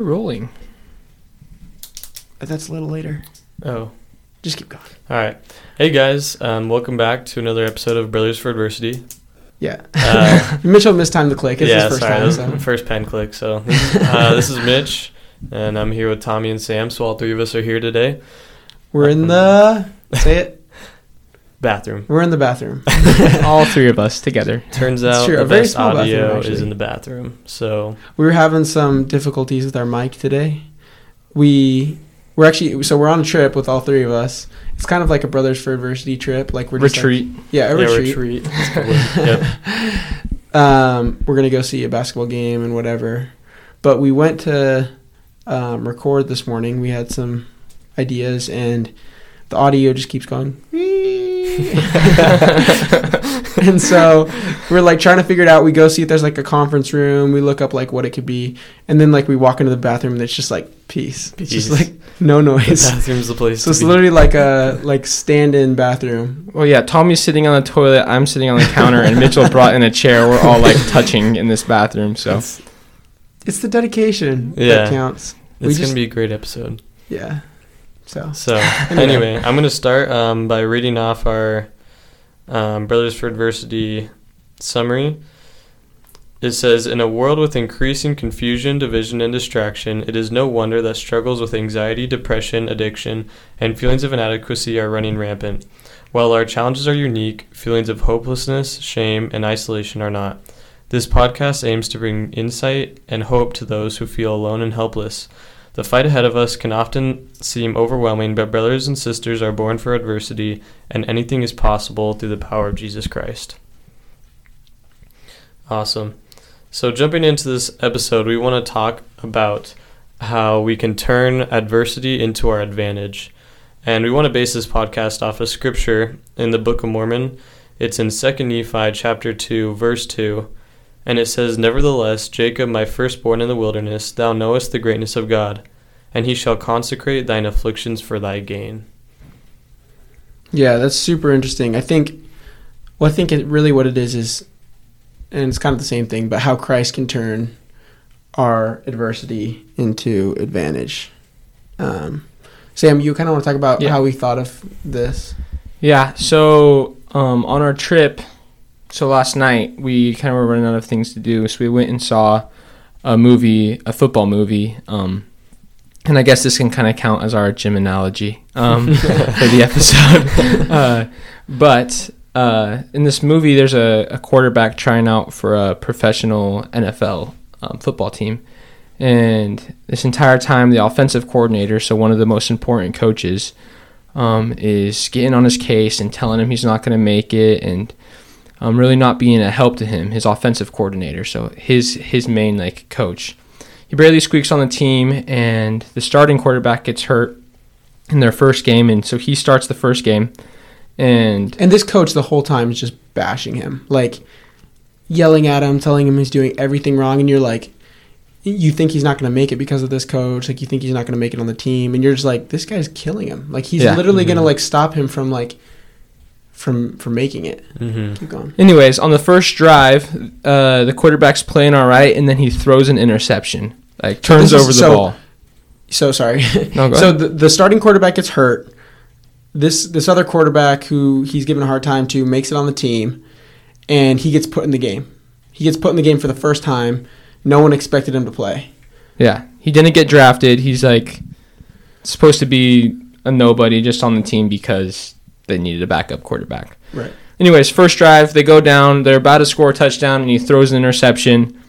Rolling. But that's a little later. Oh, Just keep going. all right. Hey guys, um, welcome back to another episode of Brothers for Adversity. Yeah. Uh, Mitchell missed time to click. It's yeah, his first sorry, time. So. first pen click. So uh, this is Mitch, and I'm here with Tommy and Sam. So all three of us are here today. We're in the say it. Bathroom. We're in the bathroom. All three of us together. Turns out true, the best small bathroom, audio is in the bathroom. So We were having some difficulties with our mic today. We we're actually so we're on a trip with all three of us. It's kind of like a brothers for adversity trip. Like we're just like- Retreat. yeah, a yeah, retreat. retreat. yep. Um, we're gonna go see a basketball game and whatever. But we went to um, record this morning. We had some ideas, and the audio just keeps going. and so we're like trying to figure it out. We go see if there's like a conference room. We look up like what it could be, and then like we walk into the bathroom and it's just like peace. It's just like no The noise. bathroom's the place. So it's be. literally like a like stand-in bathroom. Well, yeah, Tommy's sitting on the toilet. I'm sitting on the counter, and Mitchell brought in a chair. We're all like touching in this bathroom. So It's, It's the dedication Yeah. that counts. it's just gonna be a great episode. yeah. So So Anyway. anyway, I'm gonna start um, by reading off our um, Brothers for Adversity summary. It says, In a world with increasing confusion, division, and distraction, it is no wonder that struggles with anxiety, depression, addiction, and feelings of inadequacy are running rampant. While our challenges are unique, feelings of hopelessness, shame, and isolation are not. This podcast aims to bring insight and hope to those who feel alone and helpless. The fight ahead of us can often seem overwhelming, but brothers and sisters are born for adversity, and anything is possible through the power of Jesus Christ. Awesome. So, jumping into this episode, we want to talk about how we can turn adversity into our advantage. And we want to base this podcast off of scripture in the Book of Mormon. It's in 2 Nephi chapter 2, verse 2. And it says, Nevertheless, Jacob, my firstborn in the wilderness, thou knowest the greatness of God, and he shall consecrate thine afflictions for thy gain. yeah, that's super interesting. I think well I think it really what it is is and it's kind of the same thing, but how Christ can turn our adversity into advantage. Um, Sam, you kind of want to talk about Yeah. how we thought of this. yeah, so um, on our trip, so last night we kind of were running out of things to do, so we went and saw a movie, a football movie. Um, and I guess this can kind of count as our gym analogy um, for the episode. uh, but uh, in this movie, there's a, a quarterback trying out for a professional NFL um, football team. And this entire time, the offensive coordinator, so one of the most important coaches, um, is getting on his case and telling him he's not going to make it and um, really not being a help to him, his offensive coordinator, so his, his main like coach. He barely squeaks on the team, and the starting quarterback gets hurt in their first game, and so he starts the first game. And And this coach the whole time is just bashing him, like yelling at him, telling him he's doing everything wrong, and you're like, you think he's not going to make it because of this coach, like you think he's not going to make it on the team, and you're just like, this guy's killing him, like he's Yeah. literally going to like stop him from like from from making it. Mm-hmm. Keep going. Anyways, on the first drive, uh, the quarterback's playing all right, and then he throws an interception, like turns over the so- ball. So sorry. No, go so ahead. the, the starting quarterback gets hurt. This this other quarterback who he's given a hard time to makes it on the team, and he gets put in the game. He gets put in the game for the first time. No one expected him to play. Yeah, he didn't get drafted. He's like supposed to be a nobody just on the team because they needed a backup quarterback. Right. Anyways, first drive, they go down. They're about to score a touchdown, and he throws an interception.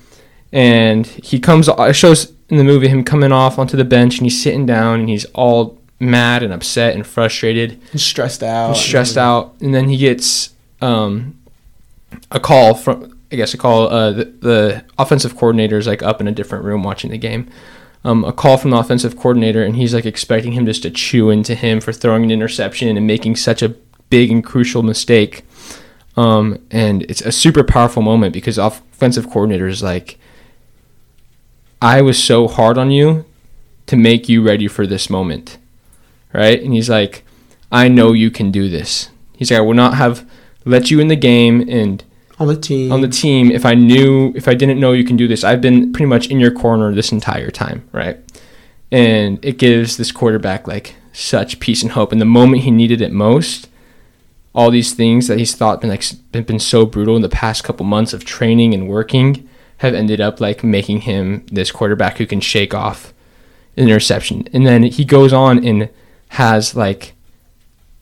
And he comes. It shows in the movie him coming off onto the bench, and he's sitting down, and he's all mad and upset and frustrated. He's stressed out. and stressed out, and then he gets um, a call from I guess a call. Uh, the, the offensive coordinator is like up in a different room watching the game. Um, a call from the offensive coordinator, and he's like expecting him just to chew into him for throwing an interception and making such a big and crucial mistake. Um, and it's a super powerful moment because offensive coordinator is like, I was so hard on you to make you ready for this moment, right? And he's like, I know you can do this. He's like, I will not have let you in the game and on the team. on the team if I knew if I didn't know you can do this. I've been pretty much in your corner this entire time, right? And it gives this quarterback like such peace and hope. And the moment he needed it most, all these things that he's thought been like been, been so brutal in the past couple months of training and working have ended up like making him this quarterback who can shake off an interception. And then he goes on and has like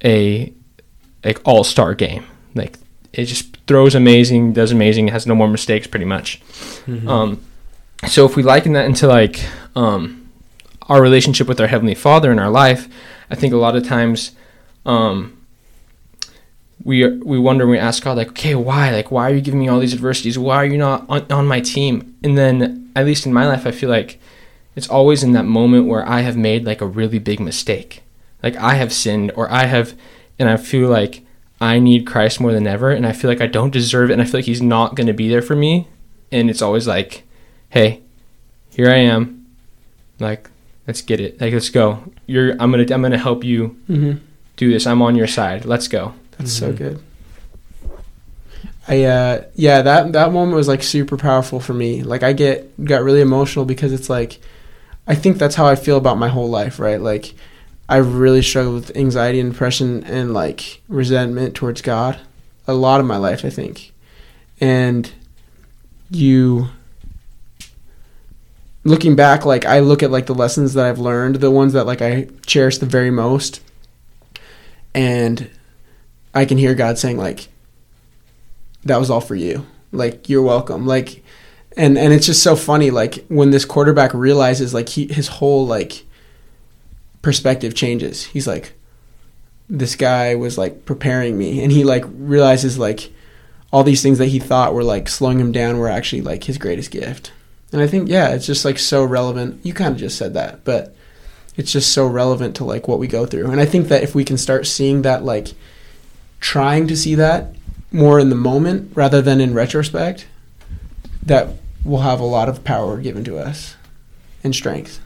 a like all star game. Like it just throws amazing, does amazing, has no more mistakes pretty much. Mhm. Um, so if we liken that into like um, our relationship with our heavenly Father in our life, I think a lot of times um, we we wonder when we ask God like, okay, why? Like, why are you giving me all these adversities? Why are you not on, on my team? And then at least in my life, I feel like it's always in that moment where I have made like a really big mistake, like I have sinned or I have, and I feel like I need Christ more than ever, and I feel like I don't deserve it, and I feel like He's not going to be there for me, and it's always like, hey, here I am, like let's get it, like let's go. You're I'm gonna I'm gonna help you hmm do this. I'm on your side. Let's go. That's so Mhm. good. I uh yeah, that that moment was like super powerful for me. Like I get got really emotional because it's like I think that's how I feel about my whole life, right? Like I really struggled with anxiety and depression and like resentment towards God a lot of my life, I think. And you looking back like I look at like the lessons that I've learned, the ones that like I cherish the very most and I can hear God saying like that was all for you. Like you're welcome. Like and and it's just so funny like when this quarterback realizes like he his whole like perspective changes. He's like this guy was like preparing me and he like realizes like all these things that he thought were like slowing him down were actually like his greatest gift. And I think yeah, it's just like so relevant. You kind of just said that, but it's just so relevant to like what we go through. And I think that if we can start seeing that like trying to see that more in the moment rather than in retrospect, that will have a lot of power given to us and strength.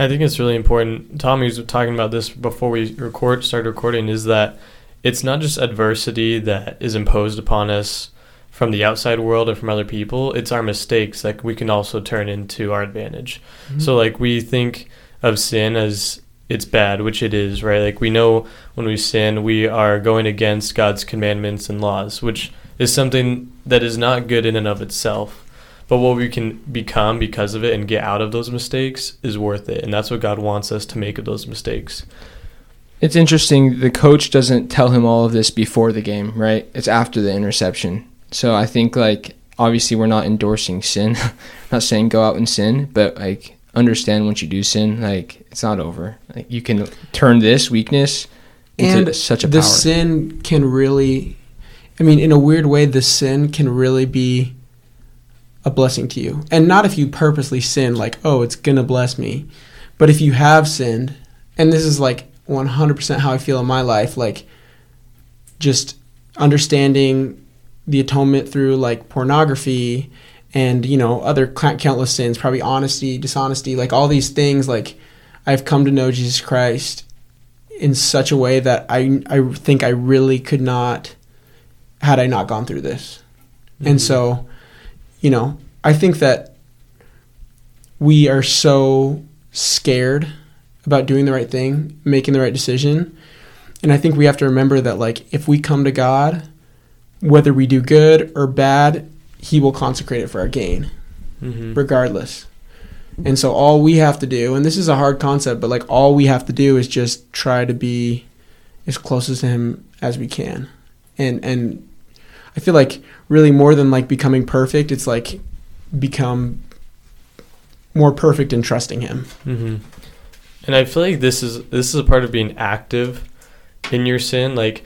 I think it's really important. Tommy was talking about this before we record started recording. Is that it's not just adversity that is imposed upon us from the outside world and from other people. It's our mistakes that we can also turn into our advantage. Mm-hmm. So like we think of sin as it's bad, which it is, right? Like we know when we sin, we are going against God's commandments and laws, which is something that is not good in and of itself. But what we can become because of it and get out of those mistakes is worth it. And that's what God wants us to make of those mistakes. It's interesting. The coach doesn't tell him all of this before the game, right? It's after the interception. So I think like obviously we're not endorsing sin, not saying go out and sin, but like understand once you do sin, like it's not over. Like you can turn this weakness into And such a the power. sin can really I mean, in a weird way, the sin can really be a blessing to you. And not if you purposely sin, like, oh, it's going to bless me. But if you have sinned, and this is like 100% how I feel in my life, like just understanding the atonement through like pornography and, you know, other countless sins, probably honesty, dishonesty, like all these things, like I've come to know Jesus Christ in such a way that I, I think I really could not had I not gone through this. And mm-hmm. so, you know, I think that we are so scared about doing the right thing, making the right decision. And I think we have to remember that, like, if we come to God, whether we do good or bad, He will consecrate it for our gain, Mm-hmm. regardless. And so, all we have to do, and this is a hard concept, but like, all we have to do is just try to be as close to Him as we can. And, and I feel like really more than like becoming perfect, it's like become more perfect in trusting Him. hmm And I feel like this is this is a part of being active in your sin. Like,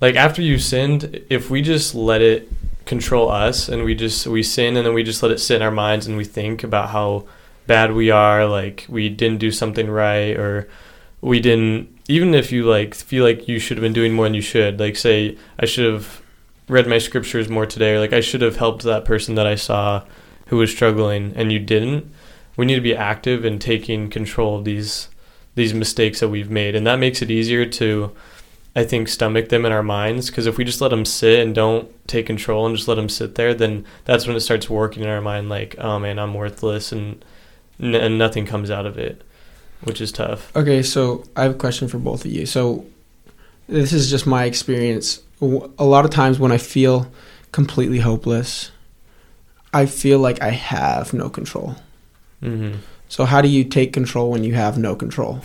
like after you sinned, if we just let it control us and we just we sin and then we just let it sit in our minds and we think about how bad we are, like we didn't do something right or we didn't. Even if you like feel like you should have been doing more than you should, like say I should have read my scriptures more today, like I should have helped that person that I saw who was struggling and you didn't we need to be active in taking control of these these mistakes that we've made and that makes it easier to I think stomach them in our minds because if we just let them sit and don't take control and just let them sit there, then that's when it starts working in our mind like, oh man, I'm worthless and, n- and nothing comes out of it, which is tough. Okay, so I have a question for both of you. So this is just my experience. A lot of times when I feel completely hopeless, I feel like I have no control. hmm So how do you take control when you have no control?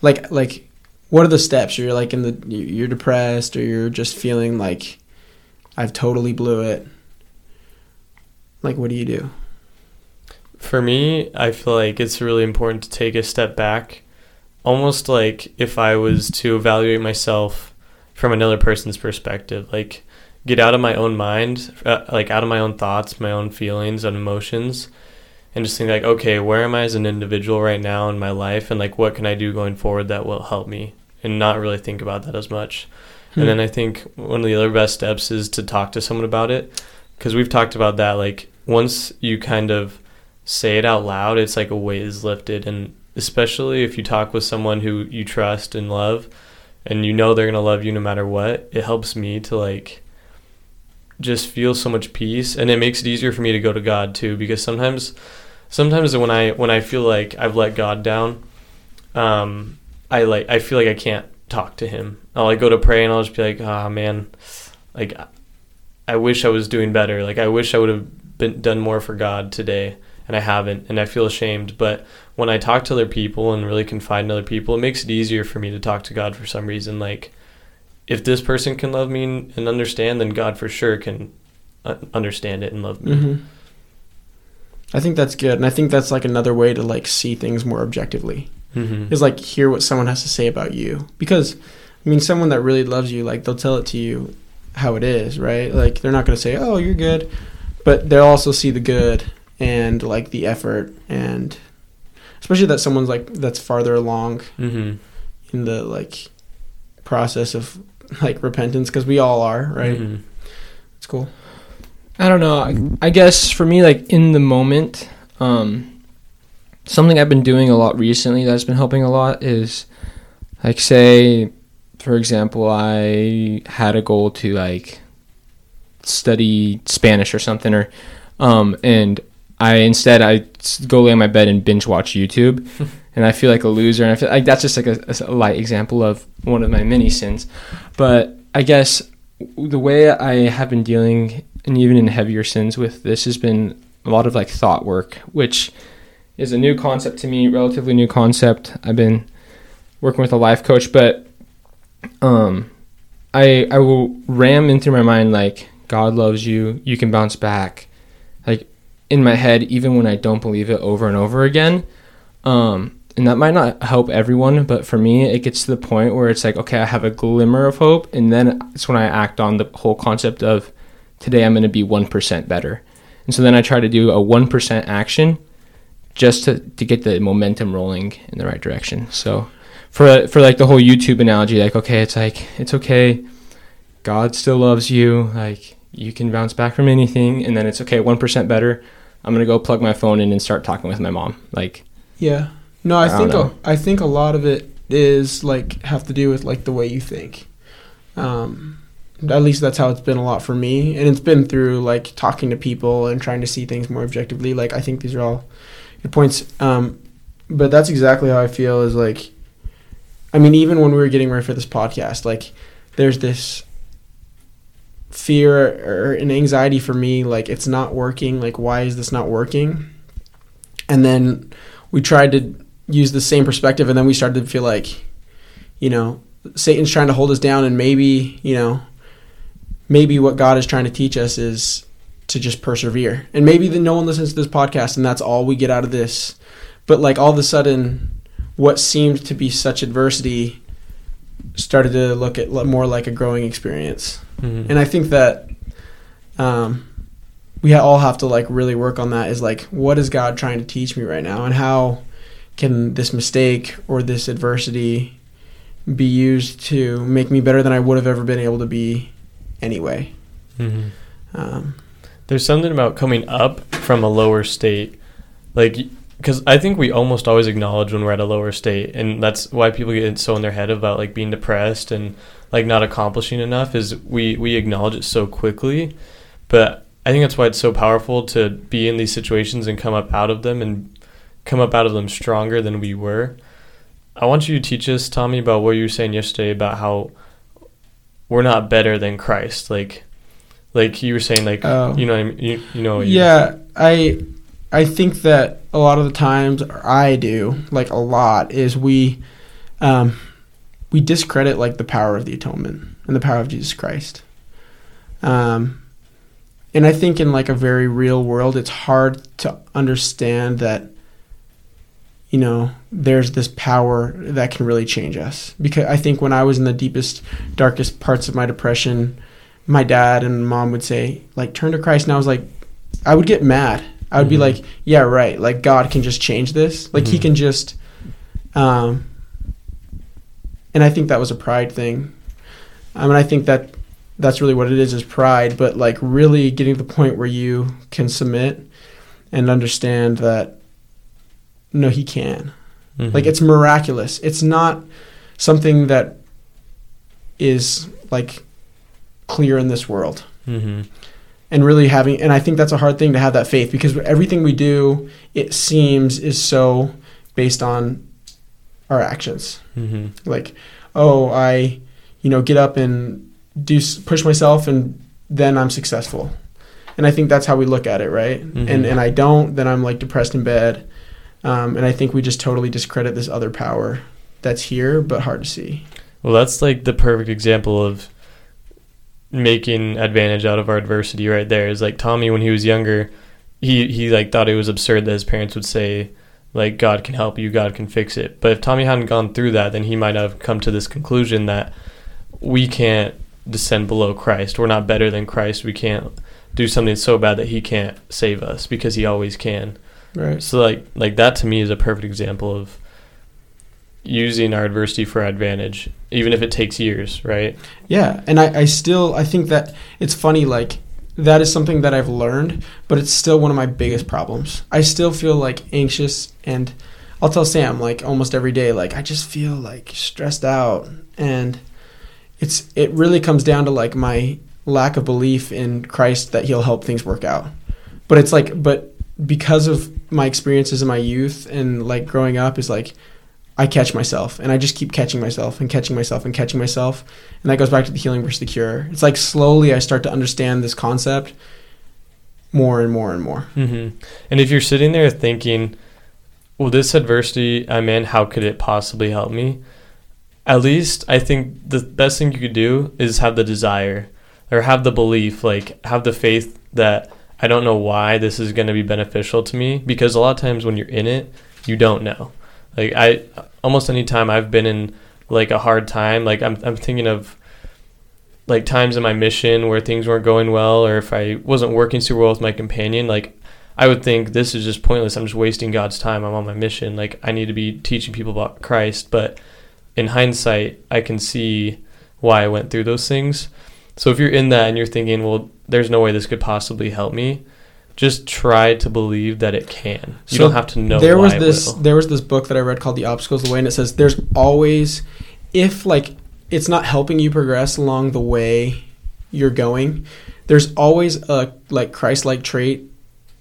Like like what are the steps? You're like in the you're depressed or you're just feeling like I've totally blew it. Like what do you do? For me, I feel like it's really important to take a step back, almost like if I was to evaluate myself from another person's perspective, like get out of my own mind, uh, like out of my own thoughts, my own feelings and emotions, and just think like, okay, where am I as an individual right now in my life, and like what can I do going forward that will help me, and not really think about that as much. Hmm. And then I think one of the other best steps is to talk to someone about it, because we've talked about that. Like once you kind of say it out loud, it's like a weight is lifted, and especially if you talk with someone who you trust and love, and you know they're gonna love you no matter what, it helps me to like just feel so much peace, and it makes it easier for me to go to God too, because sometimes, sometimes when I when I feel like I've let God down, um, I like I feel like I can't talk to Him. I'll like go to pray, and I'll just be like, ah man, like I wish I was doing better. Like I wish I would have been done more for God today, and I haven't, and I feel ashamed. But when I talk to other people and really confide in other people, it makes it easier for me to talk to God for some reason. Like if this person can love me and understand, then God for sure can uh, understand it and love me. hmm I think that's good, and I think that's like another way to like see things more objectively. Mm-hmm. Is like hear what someone has to say about you because, I mean, someone that really loves you, like they'll tell it to you how it is, right? Like they're not going to say, "Oh, you're good," but they'll also see the good and like the effort and especially that someone's like that's farther along Mm-hmm. in the like process of like repentance because we all are, right? Mhm. It's cool. I don't know. I, I guess for me, like in the moment, um, something I've been doing a lot recently that's been helping a lot is, like, say, for example, I had a goal to like study Spanish or something, or, um, and I instead I go lay on my bed and binge watch YouTube, and I feel like a loser, and I feel like that's just like a, a light example of one of my many sins, but I guess the way I have been dealing, and even in heavier sins with this, has been a lot of like thought work, which is a new concept to me, relatively new concept. I've been working with a life coach, but um, I I will ram into my mind like God loves you, you can bounce back, in my head, even when I don't believe it, over and over again. Um, and that might not help everyone, but for me, it gets to the point where it's like, okay, I have a glimmer of hope, and then it's when I act on the whole concept of today I'm going to be 1% better. And so then I try to do a 1% action just to, to get the momentum rolling in the right direction. So for for like the whole YouTube analogy, like okay, it's like it's okay. God still loves you. Like you can bounce back from anything, and then it's okay. One percent better. I'm gonna go plug my phone in and start talking with my mom. Like Yeah. No, I, I think a. I think a lot of it is like have to do with like the way you think. Um, at least that's how it's been a lot for me, and it's been through like talking to people and trying to see things more objectively. Like I think these are all good points. Um, but that's exactly how I feel. Is like, I mean, even when we were getting ready for this podcast, like there's this fear or an anxiety for me like it's not working like why is this not working? And then we tried to use the same perspective and then we started to feel like you know satan's trying to hold us down and maybe you know maybe what god is trying to teach us is to just persevere. And maybe then no one listens to this podcast and that's all we get out of this. But like all of a sudden what seemed to be such adversity started to look at more like a growing experience Mhm. and I think that um, we all have to like really work on that. Is like, what is God trying to teach me right now, and how can this mistake or this adversity be used to make me better than I would have ever been able to be anyway? Because I think we almost always acknowledge when we're at a lower state, and that's why people get so in their head about like being depressed and like not accomplishing enough. Is we we acknowledge it so quickly, but I think that's why it's so powerful to be in these situations and come up out of them and come up out of them stronger than we were. I want you to teach us, Tommy, about what you were saying yesterday about how we're not better than Christ. Like, like you were saying, like Oh. you know, what I mean? you, you know, Yeah, I I think that a lot of the times I do like a lot is we um, we discredit like the power of the atonement and the power of Jesus Christ. Um, and I think in like a very real world, it's hard to understand that you know there's this power that can really change us because I think when I was in the deepest, darkest parts of my depression, my dad and mom would say like turn to Christ, and I was like, I would get mad. I would be Mhm. like, yeah, right. Like God can just change this. Like He Mhm. can just, um, and I think that was a pride thing. I mean, I think that that's really what it is is pride, but like really getting to the point where you can submit and understand that no, He can. Mhm. Like it's miraculous. It's not something that is like clear in this world Mhm. And really having and i think that's a hard thing to have that faith because everything we do it seems is so based on our actions. Mhm. like oh i you know get up and do push myself and then i'm successful. And i think that's how we look at it right? Mhm. and and i don't then i'm like depressed in bed. Um, and i think we just totally discredit this other power that's here but hard to see. Well, that's like the perfect example of making advantage out of our adversity right there. Is like Tommy when he was younger, he he like thought it was absurd that his parents would say like God can help you, God can fix it. But if Tommy hadn't gone through that, then he might have come to this conclusion that we can't descend below Christ. We're not better than Christ. We can't do something so bad that he can't save us because he always can. right So like like that to me is a perfect example of using our adversity for our advantage, even if it takes years, right? Yeah, and I, I still I think that it's funny like that is something that I've learned, but it's still one of my biggest problems. I still feel like anxious and I'll tell Sam like almost every day like I just feel like stressed out and it's it really comes down to like my lack of belief in Christ that he'll help things work out. But it's like but because of my experiences in my youth and like growing up is like I catch myself and I just keep catching myself and catching myself and catching myself and that goes back to the healing versus the cure. It's like slowly I start to understand this concept more and more and more. Mm-hmm. And if you're sitting there thinking, well, this adversity I'm in, how could it possibly help me? At least I think the best thing you could do is have the desire or have the belief, like have the faith that I don't know why this is going to be beneficial to me because a lot of times when you're in it, you don't know. Like I almost any time I've been in like a hard time, like I'm I'm thinking of like times in my mission where things weren't going well or if I wasn't working super well with my companion, like I would think this is just pointless. I'm just wasting God's time. I'm on my mission. Like I need to be teaching people about Christ, but in hindsight, I can see why I went through those things. So if you're in that and you're thinking, well, there's no way this could possibly help me, just try to believe that it can. You So don't have to know there was this there was this book that I read called The Obstacles of the Way and it says there's always if like it's not helping you progress along the way you're going, there's always a like Christ-like trait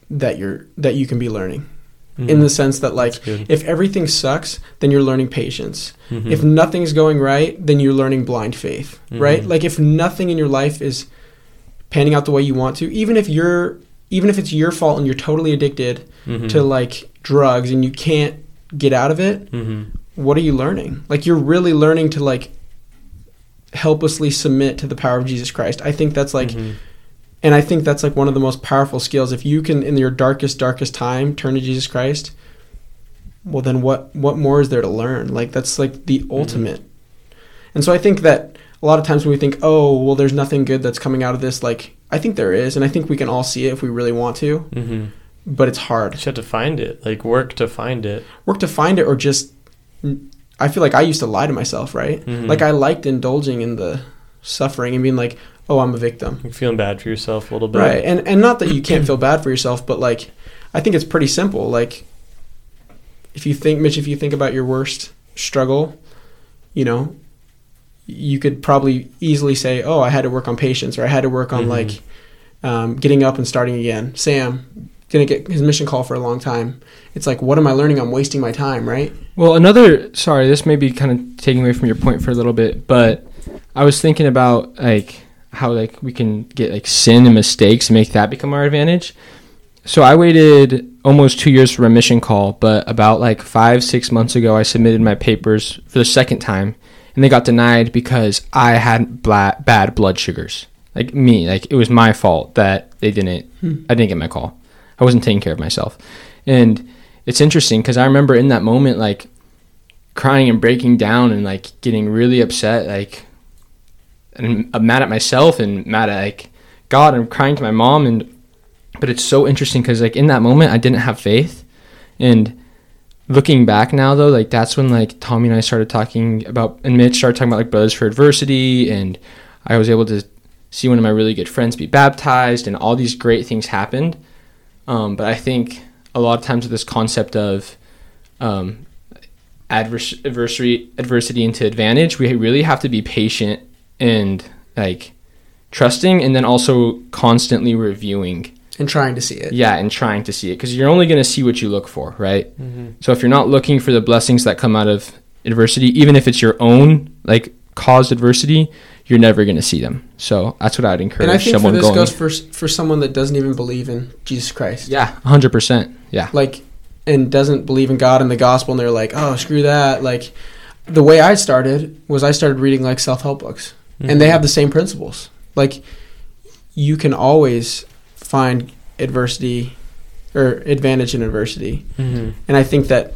that you're that you can be learning. In Mhm. the sense that like if everything sucks, then you're learning patience. Mhm. If nothing's going right, then you're learning blind faith, right? Mhm. Like if nothing in your life is panning out the way you want to, even if you're even if it's your fault and you're totally addicted Mhm. to like drugs and you can't get out of it, Mhm. what are you learning? Like you're really learning to like helplessly submit to the power of Jesus Christ. I think that's like Mhm. and I think that's like one of the most powerful skills. If you can in your darkest darkest time turn to Jesus Christ, well then what what more is there to learn? Like that's like the ultimate. And so I think that a lot of times when we think, "Oh, well there's nothing good that's coming out of this," like I think there is, and I think we can all see it if we really want to, Mhm. but it's hard. You have to find it. Like work to find it. Work to find it or just I feel like I used to lie to myself, right? Mhm. Like I liked indulging in the suffering and being like, "Oh, I'm a victim." Like feeling bad for yourself a little bit. Right. And and not that you can't feel bad for yourself, but like I think it's pretty simple. Like if you think Mitch, if you think about your worst struggle, you know, you could probably easily say, "Oh, I had to work on patience," or "I had to work on Mhm. like um, getting up and starting again." Sam didn't get his mission call for a long time. It's like, what am I learning? I'm wasting my time, right? Well, another sorry, this may be kind of taking away from your point for a little bit, but I was thinking about like how like we can get like sin and mistakes and make that become our advantage. So I waited almost two years for a mission call, but about like five six months ago, I submitted my papers for the second time, and they got denied because I had bla- bad blood sugars. Like me, like it was my fault that they didn't. Hmm. I didn't get my call. I wasn't taking care of myself, and it's interesting because I remember in that moment like crying and breaking down and like getting really upset, like and I'm mad at myself and mad at like God. I'm crying to my mom, and but it's so interesting because like in that moment I didn't have faith, and looking back now though, like that's when like Tommy and I started talking about and Mitch started talking about like brothers for adversity, and I was able to see one of my really good friends be baptized, and all these great things happened. Um, but I think a lot of times with this concept of um, adverse, adversary, adversity into advantage, we really have to be patient and like trusting, and then also constantly reviewing. And trying to see it. Yeah, and trying to see it because you're only going to see what you look for, right? Mm-hmm. So if you're not looking for the blessings that come out of adversity, even if it's your own like caused adversity, you're never going to see them. So that's what I'd encourage And I think for this going. goes for for someone that doesn't even believe in Jesus Christ. yeah, hundred percent. Yeah. like and doesn't believe in God and the gospel and they're like, "Oh, screw that." Like the way I started was I started reading like self-help books. And they have the same principles. Like you can always find adversity or advantage in adversity. Mm-hmm. And I think that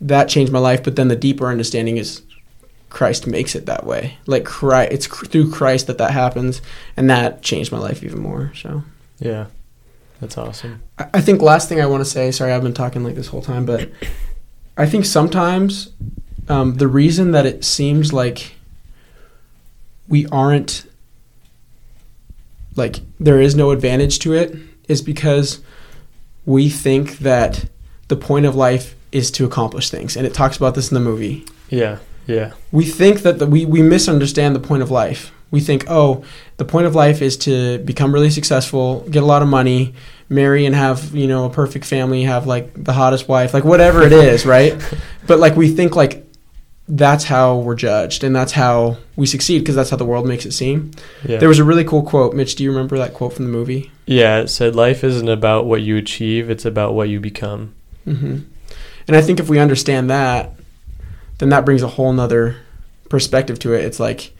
that changed my life, but then the deeper understanding is Christ makes it that way. Like Christ, it's through Christ that that happens, and that changed my life even more. So Yeah, that's awesome. I I think last thing I want to say. Sorry, I've been talking like this whole time, but I think sometimes um, the reason that it seems like we aren't like there is no advantage to it is because we think that the point of life is to accomplish things, and it talks about this in the movie Yeah, yeah, we think that the, we, we misunderstand the point of life. We think, oh, the point of life is to become really successful, get a lot of money, marry and have, you know, a perfect family, have like the hottest wife, like whatever it is, right? But like we think like that's how we're judged and that's how we succeed because that's how the world makes it seem. yeah. There was a really cool quote. Mitch, do you remember that quote from the movie? yeah, it said life isn't about what you achieve; it's about what you become. hmm And I think if we understand that, then that brings a whole nother perspective to it. It's like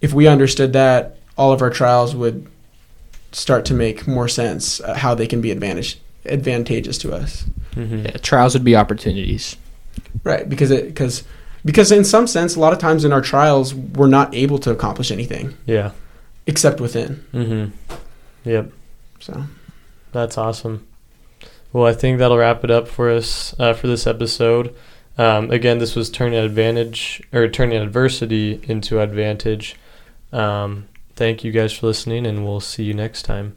if we understood that, all of our trials would start to make more sense uh, how they can be advantage advantageous to us. Mm-hmm. yeah. Trials would be opportunities. Right, because it because because in some sense a lot of times in our trials we're not able to accomplish anything Yeah. except within. Mm-hmm. Yep. So, That's awesome. Well, I think that'll wrap it up for us uh, for this episode. Um, again, this was turning advantage or turning adversity into advantage. Um, thank you guys for listening, and we'll see you next time.